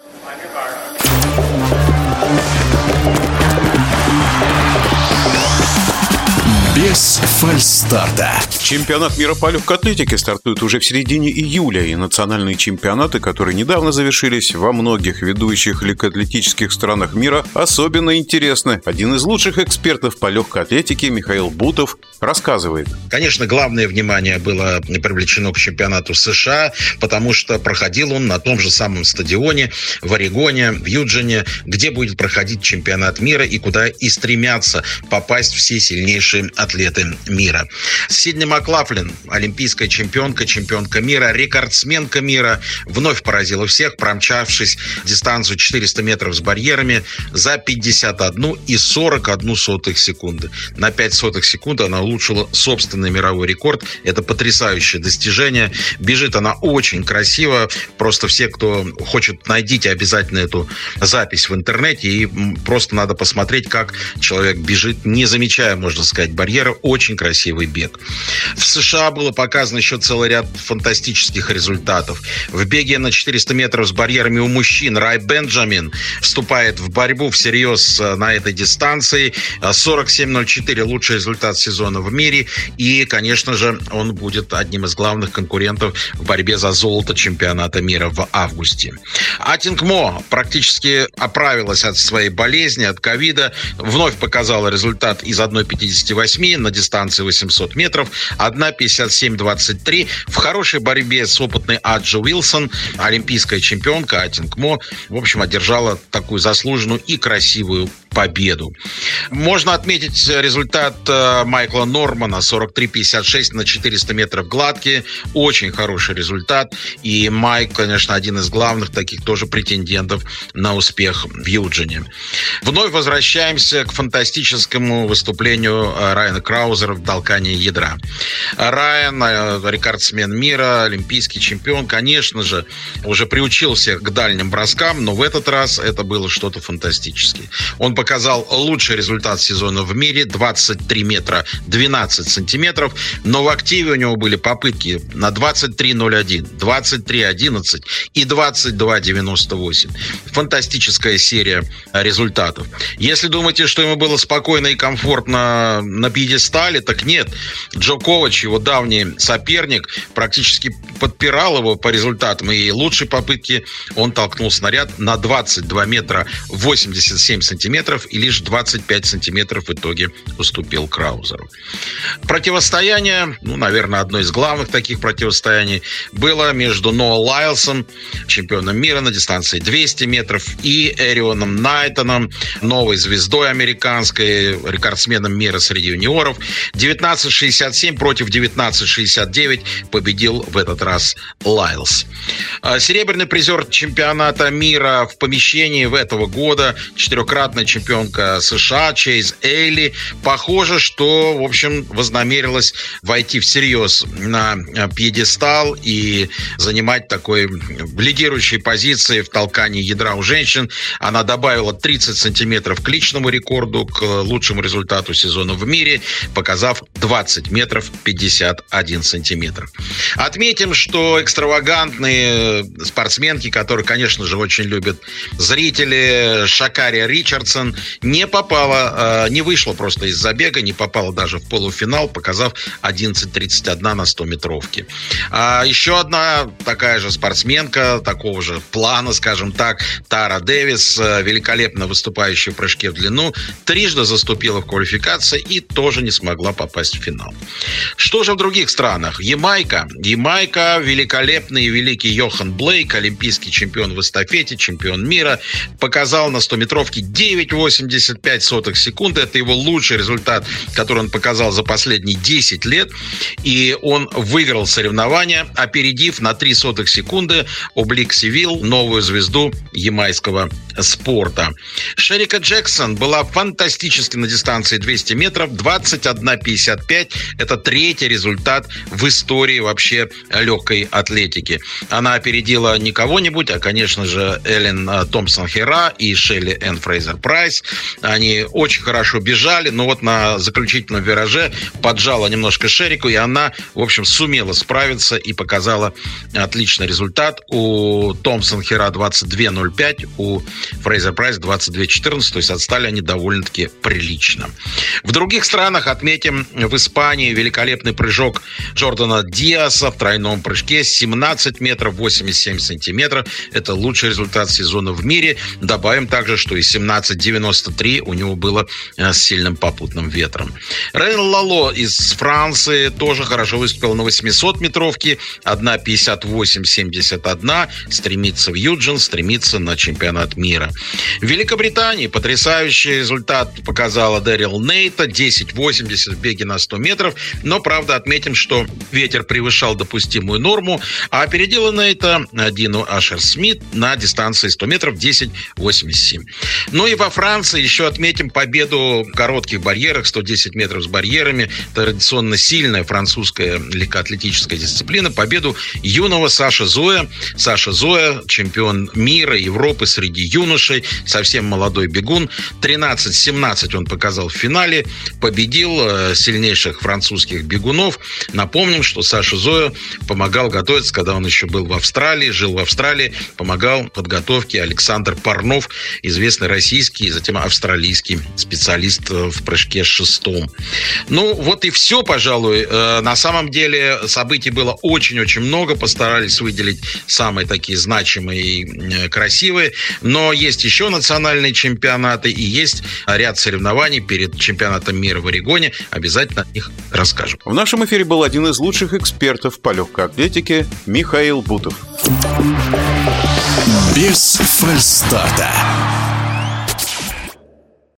On your mark. Без фальстарта. Чемпионат мира по легкой атлетике стартует уже в середине июля, и национальные чемпионаты, которые недавно завершились во многих ведущих легкоатлетических странах мира, особенно интересны. Один из лучших экспертов по легкой атлетике Михаил Бутов рассказывает. Конечно, главное внимание было привлечено к чемпионату США, потому что проходил он на том же самом стадионе в Орегоне, в Юджине, где будет проходить чемпионат мира и куда и стремятся попасть все сильнейшие атлеты мира. Сидни Маклафлин, олимпийская чемпионка, чемпионка мира, рекордсменка мира, вновь поразила всех, промчавшись дистанцию 400 метров с барьерами за 51 и 41 сотых секунды. На 5 сотых секунды она улучшила собственный мировой рекорд. Это потрясающее достижение. Бежит она очень красиво. Просто все, кто хочет, найдите обязательно эту запись в интернете. И просто надо посмотреть, как человек бежит, не замечая, можно сказать, барьера. Очень красивый бег. В США было показано еще целый ряд фантастических результатов. В беге на 400 метров с барьерами у мужчин Рай Бенджамин вступает в борьбу всерьез э, на этой дистанции. 47.04 – лучший результат сезона в мире. И, конечно же, он будет одним из главных конкурентов в борьбе за золото чемпионата мира в августе. Атингмо практически оправилась от своей болезни, от ковида. Вновь показала результат из 1.58 на дистанции 800 метров. 1.57.23. В хорошей борьбе с опытной Аджи Уилсон, олимпийская чемпионка Атингмо, в общем, одержала такую заслуженную и красивую победу. Можно отметить результат э, Майкла Нормана 43-56 на 400 метров гладкие. Очень хороший результат. И Майк, конечно, один из главных таких тоже претендентов на успех в Юджине. Вновь возвращаемся к фантастическому выступлению э, Райана Краузера в толкании ядра. Райан, э, рекордсмен мира, олимпийский чемпион, конечно же, уже приучился к дальним броскам, но в этот раз это было что-то фантастическое. Он показал лучший результат сезона в мире 23 метра 12 сантиметров, но в активе у него были попытки на 23.01, 23.11 и 22.98. Фантастическая серия результатов. Если думаете, что ему было спокойно и комфортно на пьедестале, так нет. Джо Ковач, его давний соперник, практически подпирал его по результатам. И лучшей попытки он толкнул снаряд на 22 метра 87 сантиметров сантиметров и лишь 25 сантиметров в итоге уступил Краузеру. Противостояние, ну, наверное, одно из главных таких противостояний было между Ноа Лайлсом, чемпионом мира на дистанции 200 метров, и Эрионом Найтоном, новой звездой американской, рекордсменом мира среди юниоров. 19.67 против 19.69 победил в этот раз Лайлс. А, серебряный призер чемпионата мира в помещении в этого года, четырехкратный чемпион чемпионка США Чейз Эйли. Похоже, что, в общем, вознамерилась войти всерьез на э, пьедестал и занимать такой лидирующей позиции в толкании ядра у женщин. Она добавила 30 сантиметров к личному рекорду, к лучшему результату сезона в мире, показав 20 метров 51 сантиметр. Отметим, что экстравагантные спортсменки, которые, конечно же, очень любят зрители, Шакария Ричардсон, не попала, э, не вышла просто из забега, не попала даже в полуфинал, показав 11.31 на 100 метровке. А еще одна такая же спортсменка, такого же плана, скажем так, Тара Дэвис, э, великолепно выступающая в прыжке в длину, трижды заступила в квалификации и тоже не смогла попасть в финал. Что же в других странах? Ямайка. Ямайка, великолепный и великий Йохан Блейк, олимпийский чемпион в эстафете, чемпион мира, показал на 100-метровке 9 0,85 секунды. Это его лучший результат, который он показал за последние 10 лет. И он выиграл соревнования, опередив на 3 сотых секунды Облик Сивил, новую звезду ямайского спорта. Шерика Джексон была фантастически на дистанции 200 метров, 21.55. Это третий результат в истории вообще легкой атлетики. Она опередила не кого-нибудь, а, конечно же, Элейн э, Томпсон Хера и Шелли Энн Фрейзер Прайс. Они очень хорошо бежали, но вот на заключительном вираже поджала немножко Шерика, и она, в общем, сумела справиться и показала отличный результат. У Томпсон Хера 22.05, у Фрейзер Прайс 22.14, то есть отстали они довольно-таки прилично. В других странах отметим в Испании великолепный прыжок Джордана Диаса в тройном прыжке 17 метров 87 сантиметров. Это лучший результат сезона в мире. Добавим также, что и 17.93 у него было э, с сильным попутным ветром. Рен Лало из Франции тоже хорошо выступил на 800-метровке. 1.58.71. Стремится в Юджин, стремится на чемпионат мира. В Великобритании потрясающий результат показала Дэрил Нейта. 10.80 в беге на 100 метров. Но, правда, отметим, что ветер превышал допустимую норму. А опередила Нейта Дину Ашер Смит на дистанции 100 метров 10.87. Ну и во Франции еще отметим победу в коротких барьерах, 110 метров с барьерами. Традиционно сильная французская легкоатлетическая дисциплина. Победу юного Саша Зоя. Саша Зоя, чемпион мира, Европы среди юношей, совсем молодой бегун. 13-17 он показал в финале. Победил э, сильнейших французских бегунов. Напомним, что Саша Зоя помогал готовиться, когда он еще был в Австралии, жил в Австралии, помогал подготовке Александр Парнов, известный российский затем австралийский специалист э, в прыжке шестом. Ну, вот и все, пожалуй. Э, на самом деле событий было очень-очень много. Постарались выделить самые такие значимые и красивые. Но есть еще национальные чемпионаты и есть ряд соревнований перед чемпионатом мира в Орегоне. Обязательно о них расскажем. В нашем эфире был один из лучших экспертов по легкой атлетике Михаил Бутов. Без фальстарта.